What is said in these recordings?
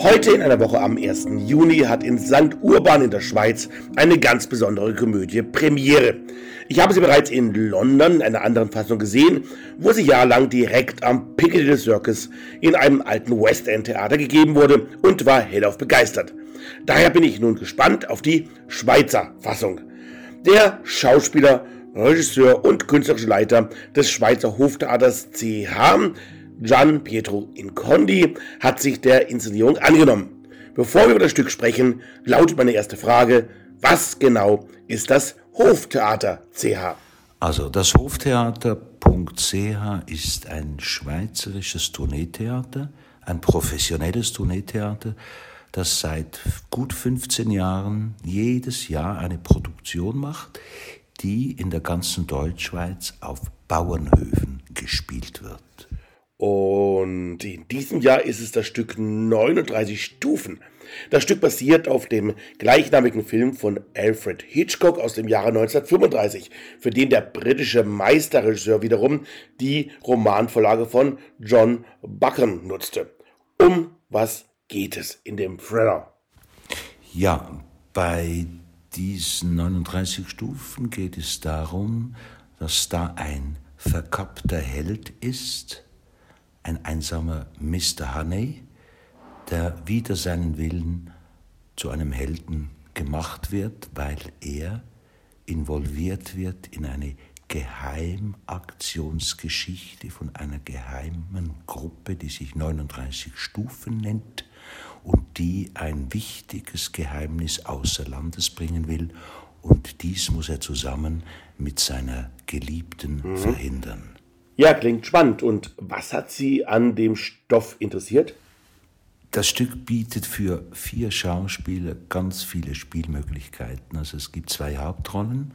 Heute in einer Woche am 1. Juni hat in St. Urban in der Schweiz eine ganz besondere Komödie Premiere. Ich habe sie bereits in London in einer anderen Fassung gesehen, wo sie jahrelang direkt am Piccadilly Circus in einem alten West End Theater gegeben wurde und war hellauf begeistert. Daher bin ich nun gespannt auf die Schweizer Fassung. Der Schauspieler, Regisseur und künstlerische Leiter des Schweizer Hoftheaters CH Gian Pietro Incondi hat sich der Inszenierung angenommen. Bevor wir über das Stück sprechen, lautet meine erste Frage, was genau ist das Hoftheater CH? Also das Hoftheater.ch ist ein schweizerisches Tourneetheater, ein professionelles Tourneetheater, das seit gut 15 Jahren jedes Jahr eine Produktion macht, die in der ganzen Deutschschweiz auf Bauernhöfen gespielt wird. Und in diesem Jahr ist es das Stück 39 Stufen. Das Stück basiert auf dem gleichnamigen Film von Alfred Hitchcock aus dem Jahre 1935, für den der britische Meisterregisseur wiederum die Romanvorlage von John Buchan nutzte. Um was geht es in dem Thriller? Ja, bei diesen 39 Stufen geht es darum, dass da ein verkappter Held ist, ein einsamer Mr. Honey, der wider seinen Willen zu einem Helden gemacht wird, weil er involviert wird in eine Geheimaktionsgeschichte von einer geheimen Gruppe, die sich 39 Stufen nennt und die ein wichtiges Geheimnis außer Landes bringen will. Und dies muss er zusammen mit seiner Geliebten mhm. verhindern. Ja, klingt spannend. Und was hat Sie an dem Stoff interessiert? Das Stück bietet für vier Schauspieler ganz viele Spielmöglichkeiten. Also es gibt zwei Hauptrollen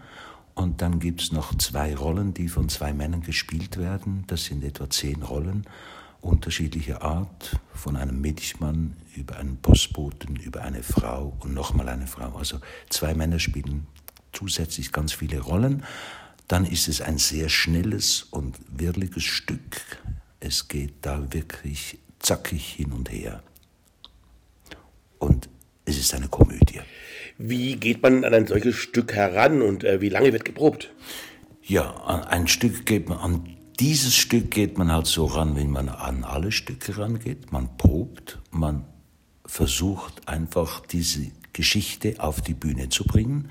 und dann gibt es noch zwei Rollen, die von zwei Männern gespielt werden. Das sind etwa zehn Rollen unterschiedlicher Art, von einem Milchmann über einen Postboten, über eine Frau und nochmal eine Frau. Also zwei Männer spielen zusätzlich ganz viele Rollen dann ist es ein sehr schnelles und wirrliges Stück. Es geht da wirklich zackig hin und her. Und es ist eine Komödie. Wie geht man an ein solches Stück heran und äh, wie lange wird geprobt? Ja, ein Stück geht man, an dieses Stück geht man halt so ran, wie man an alle Stücke rangeht. Man probt, man versucht einfach diese Geschichte auf die Bühne zu bringen.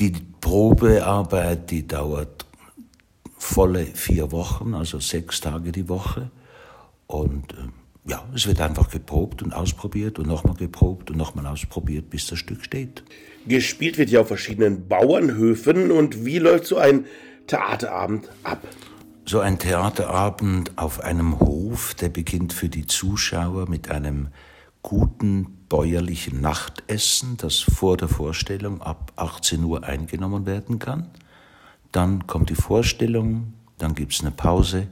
Die Probearbeit, die dauert volle vier Wochen, also sechs Tage die Woche. Und äh, ja, es wird einfach geprobt und ausprobiert und nochmal geprobt und nochmal ausprobiert, bis das Stück steht. Gespielt wird ja auf verschiedenen Bauernhöfen. Und wie läuft so ein Theaterabend ab? So ein Theaterabend auf einem Hof, der beginnt für die Zuschauer mit einem guten bäuerlichen Nachtessen, das vor der Vorstellung ab 18 Uhr eingenommen werden kann. Dann kommt die Vorstellung, dann gibt es eine Pause,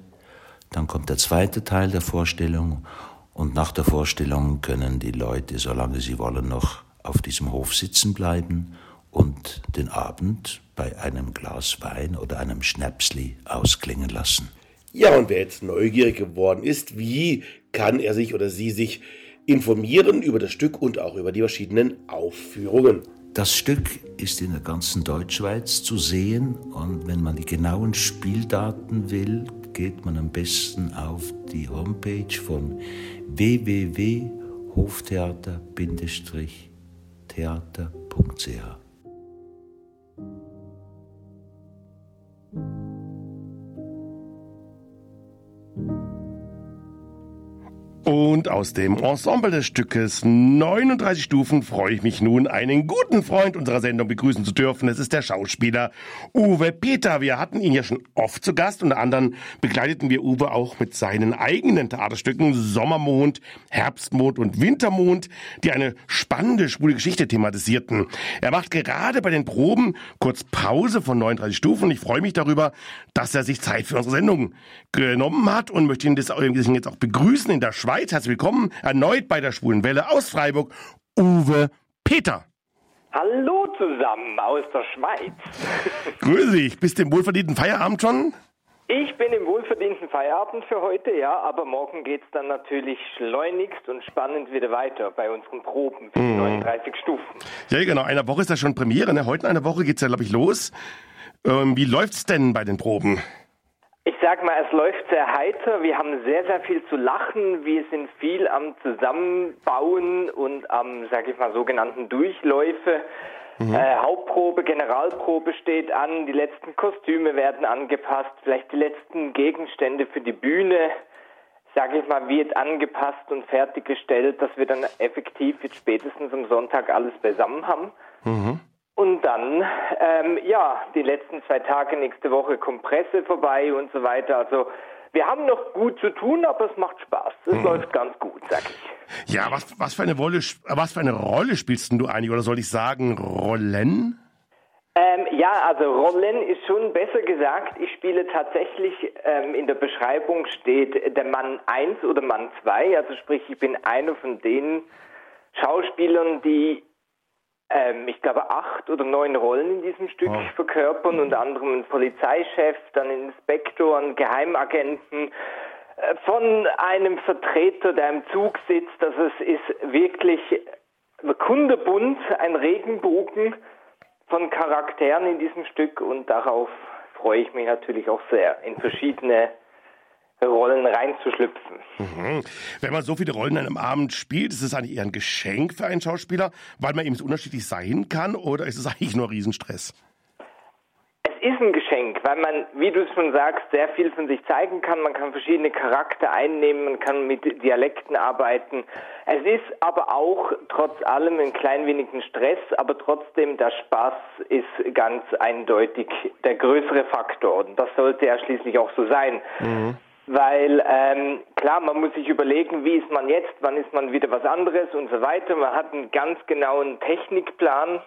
dann kommt der zweite Teil der Vorstellung und nach der Vorstellung können die Leute, solange sie wollen, noch auf diesem Hof sitzen bleiben und den Abend bei einem Glas Wein oder einem Schnäpsli ausklingen lassen. Ja, und wer jetzt neugierig geworden ist, wie kann er sich oder sie sich informieren über das Stück und auch über die verschiedenen Aufführungen. Das Stück ist in der ganzen Deutschschweiz zu sehen und wenn man die genauen Spieldaten will, geht man am besten auf die Homepage von www.hoftheater-theater.ch. Und aus dem Ensemble des Stückes 39 Stufen freue ich mich nun, einen guten Freund unserer Sendung begrüßen zu dürfen. Es ist der Schauspieler Uwe Peter. Wir hatten ihn ja schon oft zu Gast. Unter anderem begleiteten wir Uwe auch mit seinen eigenen Theaterstücken Sommermond, Herbstmond und Wintermond, die eine spannende, schwule Geschichte thematisierten. Er macht gerade bei den Proben kurz Pause von 39 Stufen. Ich freue mich darüber, dass er sich Zeit für unsere Sendung genommen hat und möchte ihn jetzt auch begrüßen in der Schweiz Schweiz. Herzlich willkommen erneut bei der Schwulen Welle aus Freiburg, Uwe Peter. Hallo zusammen aus der Schweiz. Grüße dich. Bist du im wohlverdienten Feierabend schon? Ich bin im wohlverdienten Feierabend für heute, ja, aber morgen geht es dann natürlich schleunigst und spannend wieder weiter bei unseren Proben für mm. 39 Stufen. Ja, genau. Eine Woche ist ja schon Premiere. Ne? Heute in einer Woche geht es ja, glaube ich, los. Ähm, wie läuft's denn bei den Proben? Ich sag mal, es läuft sehr heiter. Wir haben sehr, sehr viel zu lachen. Wir sind viel am Zusammenbauen und am, sag ich mal, sogenannten Durchläufe. Mhm. Äh, Hauptprobe, Generalprobe steht an, die letzten Kostüme werden angepasst, vielleicht die letzten Gegenstände für die Bühne, sage ich mal, wird angepasst und fertiggestellt, dass wir dann effektiv jetzt spätestens am Sonntag alles beisammen haben. Mhm. Und dann, ähm, ja, die letzten zwei Tage nächste Woche Kompresse vorbei und so weiter. Also wir haben noch gut zu tun, aber es macht Spaß. Es mhm. läuft ganz gut, sag ich. Ja, was, was, für eine Rolle, was für eine Rolle spielst du eigentlich? Oder soll ich sagen, Rollen? Ähm, ja, also Rollen ist schon besser gesagt. Ich spiele tatsächlich, ähm, in der Beschreibung steht der Mann 1 oder Mann 2. Also sprich, ich bin einer von den Schauspielern, die ähm, ich glaube, acht oder neun Rollen in diesem Stück oh. verkörpern, unter anderem ein Polizeichef, dann ein Inspektor, einen Geheimagenten, äh, von einem Vertreter, der im Zug sitzt. Also es ist wirklich kundebunt, ein Regenbogen von Charakteren in diesem Stück und darauf freue ich mich natürlich auch sehr, in verschiedene Rollen reinzuschlüpfen. Mhm. Wenn man so viele Rollen in einem Abend spielt, ist es eigentlich eher ein Geschenk für einen Schauspieler, weil man eben so unterschiedlich sein kann, oder ist es eigentlich nur Riesenstress? Es ist ein Geschenk, weil man, wie du es schon sagst, sehr viel von sich zeigen kann. Man kann verschiedene Charakter einnehmen, man kann mit Dialekten arbeiten. Es ist aber auch trotz allem ein klein wenig ein Stress, aber trotzdem der Spaß ist ganz eindeutig der größere Faktor. Und das sollte ja schließlich auch so sein. Mhm. Weil ähm, klar, man muss sich überlegen, wie ist man jetzt, wann ist man wieder was anderes und so weiter. Man hat einen ganz genauen Technikplan,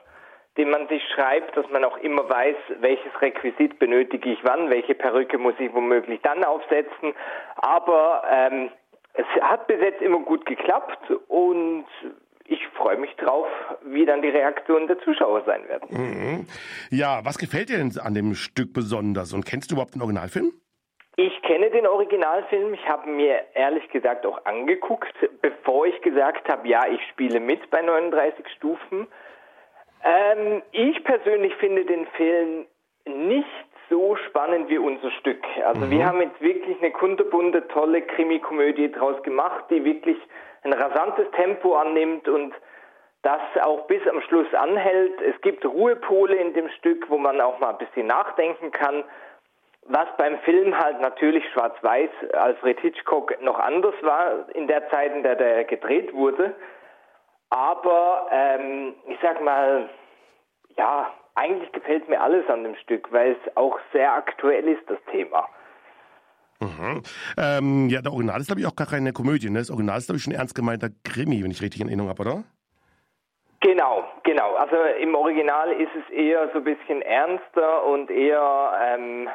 den man sich schreibt, dass man auch immer weiß, welches Requisit benötige ich wann, welche Perücke muss ich womöglich dann aufsetzen. Aber ähm, es hat bis jetzt immer gut geklappt und ich freue mich drauf, wie dann die Reaktionen der Zuschauer sein werden. Mhm. Ja, was gefällt dir denn an dem Stück besonders und kennst du überhaupt den Originalfilm? Ich kenne den Originalfilm. Ich habe mir ehrlich gesagt auch angeguckt, bevor ich gesagt habe, ja, ich spiele mit bei 39 Stufen. Ähm, ich persönlich finde den Film nicht so spannend wie unser Stück. Also mhm. wir haben jetzt wirklich eine kunterbunte, tolle Krimikomödie draus gemacht, die wirklich ein rasantes Tempo annimmt und das auch bis am Schluss anhält. Es gibt Ruhepole in dem Stück, wo man auch mal ein bisschen nachdenken kann. Was beim Film halt natürlich schwarz-weiß Alfred Hitchcock noch anders war in der Zeit, in der der gedreht wurde. Aber ähm, ich sag mal, ja, eigentlich gefällt mir alles an dem Stück, weil es auch sehr aktuell ist, das Thema. Mhm. Ähm, ja, der Original ist, glaube ich, auch gar keine Komödie. Ne? Das Original ist, glaube ich, schon ein ernst gemeinter Krimi, wenn ich richtig in Erinnerung habe, oder? Genau, genau. Also im Original ist es eher so ein bisschen ernster und eher ähm,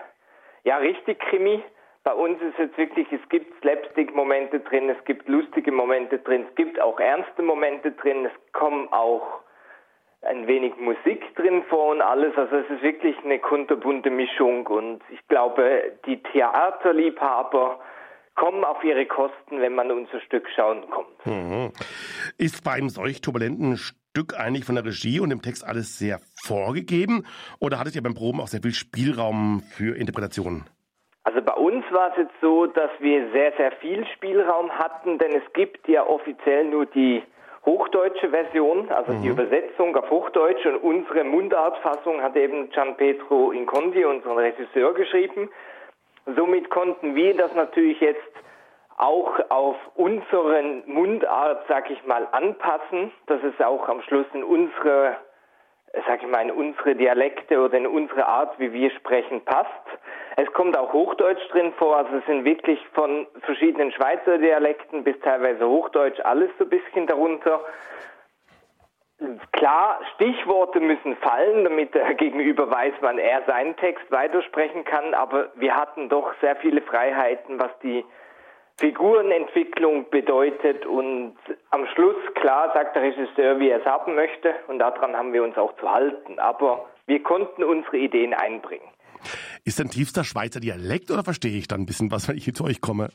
ja, richtig Krimi. Bei uns ist es wirklich, es gibt Slapstick-Momente drin, es gibt lustige Momente drin, es gibt auch ernste Momente drin, es kommen auch ein wenig Musik drin vor und alles. Also es ist wirklich eine kunterbunte Mischung und ich glaube, die Theaterliebhaber kommen auf ihre Kosten, wenn man unser Stück schauen kommt. Mhm. Ist beim solch turbulenten Stück eigentlich von der Regie und dem Text alles sehr vorgegeben oder hattet ihr beim Proben auch sehr viel Spielraum für Interpretationen? Also bei uns war es jetzt so, dass wir sehr, sehr viel Spielraum hatten, denn es gibt ja offiziell nur die hochdeutsche Version, also mhm. die Übersetzung auf Hochdeutsch und unsere Mundartfassung hat eben Gian Pietro Incondi, unseren Regisseur, geschrieben. Somit konnten wir das natürlich jetzt auch auf unseren Mundart, sag ich mal, anpassen, dass es auch am Schluss in unsere, sag ich mal, in unsere Dialekte oder in unsere Art, wie wir sprechen, passt. Es kommt auch Hochdeutsch drin vor, also es sind wirklich von verschiedenen Schweizer Dialekten bis teilweise Hochdeutsch alles so ein bisschen darunter. Klar, Stichworte müssen fallen, damit der Gegenüber weiß, wann er seinen Text weitersprechen kann, aber wir hatten doch sehr viele Freiheiten, was die Figurenentwicklung bedeutet und am Schluss, klar, sagt der Regisseur, wie er es haben möchte und daran haben wir uns auch zu halten, aber wir konnten unsere Ideen einbringen. Ist ein tiefster Schweizer Dialekt oder verstehe ich dann ein bisschen was, wenn ich hier zu euch komme?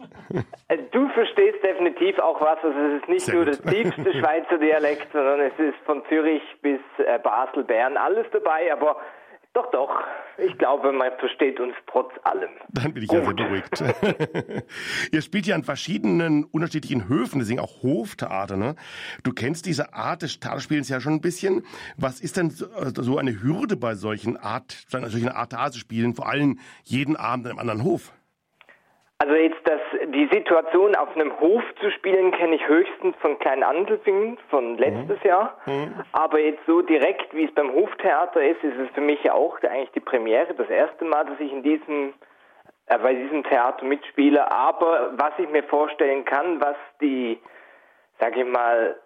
Äh, du verstehst definitiv auch was. Also es ist nicht Sehr nur gut. der tiefste Schweizer Dialekt, sondern es ist von Zürich bis äh, Basel, Bern alles dabei. Aber doch, doch. Ich glaube, man versteht uns trotz allem. Dann bin ich Gut. ja sehr beruhigt. Ihr spielt ja an verschiedenen unterschiedlichen Höfen, deswegen auch Hoftheater. Ne? Du kennst diese Art des Theaterspielens ja schon ein bisschen. Was ist denn so eine Hürde bei solchen Art, solchen Art Theaterspielen, vor allem jeden Abend in einem anderen Hof? Also jetzt das, die Situation auf einem Hof zu spielen, kenne ich höchstens von Klein Andelfingen von letztes mhm. Jahr. Mhm. Aber jetzt so direkt, wie es beim Hoftheater ist, ist es für mich ja auch eigentlich die Premiere, das erste Mal, dass ich in diesem äh, bei diesem Theater mitspiele. Aber was ich mir vorstellen kann, was die, sage ich mal,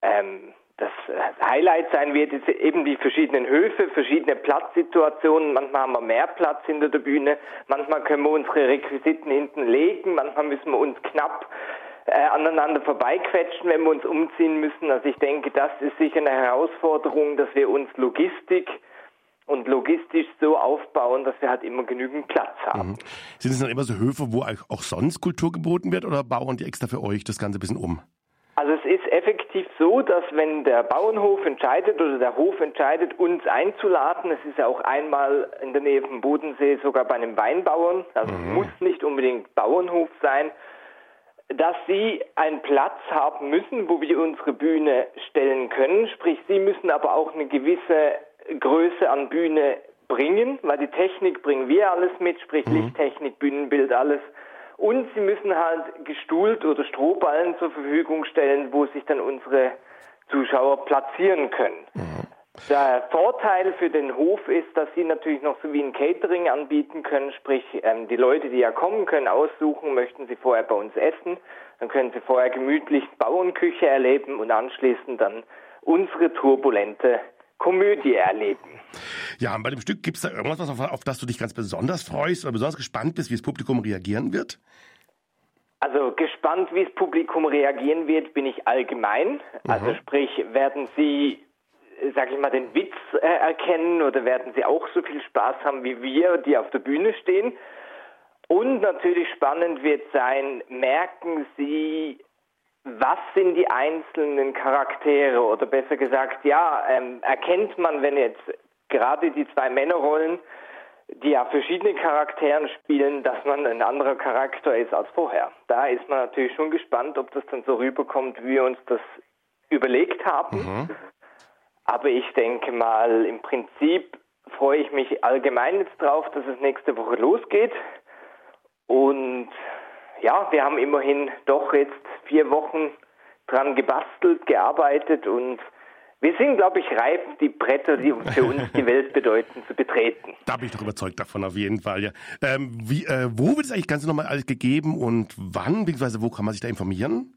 ähm, das Highlight sein wird, ist eben die verschiedenen Höfe, verschiedene Platzsituationen. Manchmal haben wir mehr Platz hinter der Bühne, manchmal können wir unsere Requisiten hinten legen, manchmal müssen wir uns knapp äh, aneinander vorbeiquetschen, wenn wir uns umziehen müssen. Also ich denke, das ist sicher eine Herausforderung, dass wir uns Logistik und logistisch so aufbauen, dass wir halt immer genügend Platz haben. Mhm. Sind es dann immer so Höfe, wo auch sonst Kultur geboten wird oder bauen die extra für euch das Ganze ein bisschen um? Also es ist effektiv so, dass wenn der Bauernhof entscheidet oder der Hof entscheidet, uns einzuladen, es ist ja auch einmal in der Nähe vom Bodensee sogar bei einem Weinbauern, also mhm. muss nicht unbedingt Bauernhof sein, dass sie einen Platz haben müssen, wo wir unsere Bühne stellen können. Sprich, sie müssen aber auch eine gewisse Größe an Bühne bringen, weil die Technik bringen wir alles mit, sprich mhm. Lichttechnik, Bühnenbild, alles. Und sie müssen halt gestuhlt oder Strohballen zur Verfügung stellen, wo sich dann unsere Zuschauer platzieren können. Mhm. Der Vorteil für den Hof ist, dass sie natürlich noch so wie ein Catering anbieten können, sprich ähm, die Leute, die ja kommen, können aussuchen, möchten sie vorher bei uns essen, dann können sie vorher gemütlich Bauernküche erleben und anschließend dann unsere turbulente Komödie erleben. Ja, und bei dem Stück gibt es da irgendwas, auf, auf das du dich ganz besonders freust oder besonders gespannt bist, wie das Publikum reagieren wird? Also gespannt, wie das Publikum reagieren wird, bin ich allgemein. Also mhm. sprich, werden sie, sag ich mal, den Witz äh, erkennen oder werden sie auch so viel Spaß haben wie wir, die auf der Bühne stehen? Und natürlich spannend wird sein, merken sie was sind die einzelnen Charaktere oder besser gesagt, ja, ähm, erkennt man, wenn jetzt gerade die zwei Männerrollen, die ja verschiedene Charakteren spielen, dass man ein anderer Charakter ist als vorher. Da ist man natürlich schon gespannt, ob das dann so rüberkommt, wie wir uns das überlegt haben. Mhm. Aber ich denke mal, im Prinzip freue ich mich allgemein jetzt drauf, dass es nächste Woche losgeht. Und ja, wir haben immerhin doch jetzt vier Wochen dran gebastelt, gearbeitet und wir sind, glaube ich, reif, die Bretter, die für uns die Welt bedeuten, zu betreten. Da bin ich doch überzeugt davon, auf jeden Fall. Ja. Ähm, wie, äh, wo wird es eigentlich ganz nochmal alles gegeben und wann, beziehungsweise wo kann man sich da informieren?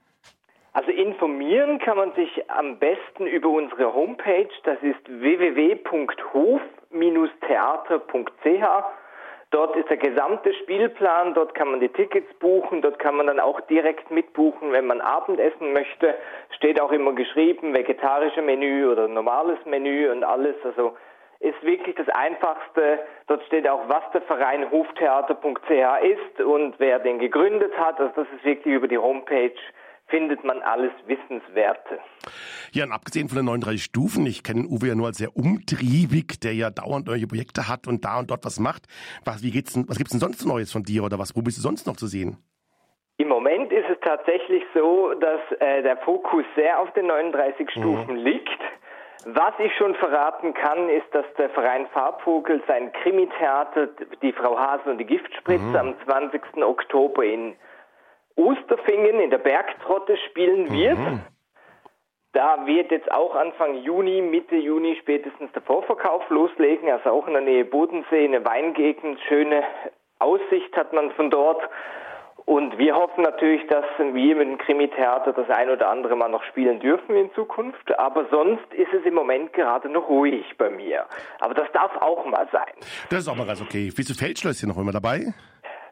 Also informieren kann man sich am besten über unsere Homepage, das ist www.hof-theater.ch. Dort ist der gesamte Spielplan, dort kann man die Tickets buchen, dort kann man dann auch direkt mitbuchen, wenn man Abendessen möchte. Steht auch immer geschrieben, vegetarische Menü oder normales Menü und alles. Also ist wirklich das Einfachste. Dort steht auch, was der Verein Hoftheater.ch ist und wer den gegründet hat. Also das ist wirklich über die Homepage findet man alles Wissenswerte. Ja, und abgesehen von den 39 Stufen, ich kenne Uwe ja nur als sehr umtriebig, der ja dauernd neue Projekte hat und da und dort was macht. Was, wie geht's denn, was gibt's denn sonst Neues von dir oder was, wo bist du sonst noch zu sehen? Im Moment ist es tatsächlich so, dass äh, der Fokus sehr auf den 39 mhm. Stufen mhm. liegt. Was ich schon verraten kann, ist, dass der Verein Farbvogel sein Krimi-Theater, die Frau Hase und die Giftspritze, mhm. am 20. Oktober in Osterfingen in der Bergtrotte spielen wird. Mhm. Da wird jetzt auch Anfang Juni, Mitte Juni spätestens der Vorverkauf loslegen, also auch in der Nähe Bodensee, eine Weingegend, schöne Aussicht hat man von dort. Und wir hoffen natürlich, dass wir mit dem Krimi-Theater das ein oder andere mal noch spielen dürfen in Zukunft. Aber sonst ist es im Moment gerade noch ruhig bei mir. Aber das darf auch mal sein. Das ist auch mal ganz okay. Du Feldschlösschen noch immer dabei?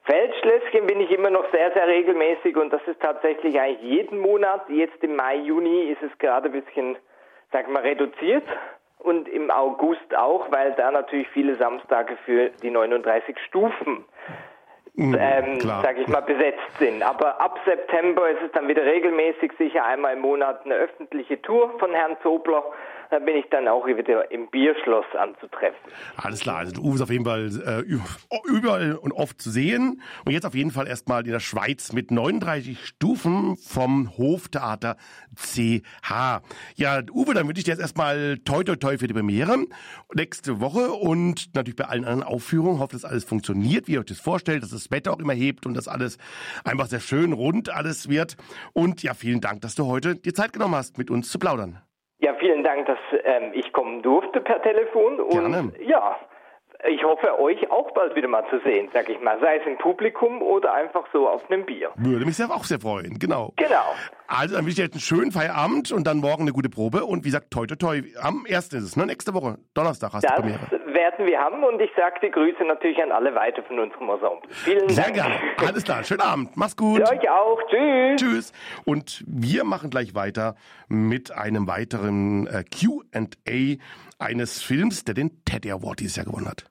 Feldschlösschen bin ich immer noch sehr, sehr regelmäßig und das ist tatsächlich eigentlich jeden Monat. Jetzt im Mai, Juni ist es gerade ein bisschen, sag mal, reduziert und im August auch, weil da natürlich viele Samstage für die 39 Stufen mhm, ähm, sage ich mal, besetzt sind. Aber ab September ist es dann wieder regelmäßig sicher einmal im Monat eine öffentliche Tour von Herrn Zobler da bin ich dann auch wieder im Bierschloss anzutreffen. Alles klar, also Uwe ist auf jeden Fall äh, überall und oft zu sehen. Und jetzt auf jeden Fall erstmal in der Schweiz mit 39 Stufen vom Hoftheater CH. Ja, Uwe, dann wünsche ich dir jetzt erstmal toi toi toi für die Premiere nächste Woche und natürlich bei allen anderen Aufführungen. Hoffe, dass alles funktioniert, wie ihr euch das vorstellt, dass das Wetter auch immer hebt und dass alles einfach sehr schön rund alles wird. Und ja, vielen Dank, dass du heute dir Zeit genommen hast, mit uns zu plaudern. Ja, vielen Dank, dass ähm, ich kommen durfte per Telefon. Und Gerne. ja, ich hoffe, euch auch bald wieder mal zu sehen, sag ich mal. Sei es im Publikum oder einfach so auf einem Bier. Würde mich sehr auch sehr freuen, genau. Genau. Also, dann wünsche ich jetzt einen schönen Feierabend und dann morgen eine gute Probe. Und wie gesagt, toi, toi, toi. Am 1. ist es, ne? Nächste Woche, Donnerstag hast das du Premiere werden wir haben und ich sage die Grüße natürlich an alle weiter von unserem Ensemble. Vielen Sehr Dank. gerne. Alles klar. Schönen Abend. Mach's gut. Für euch auch. Tschüss. Tschüss. Und wir machen gleich weiter mit einem weiteren äh, Q&A eines Films, der den Teddy Award dieses Jahr gewonnen hat.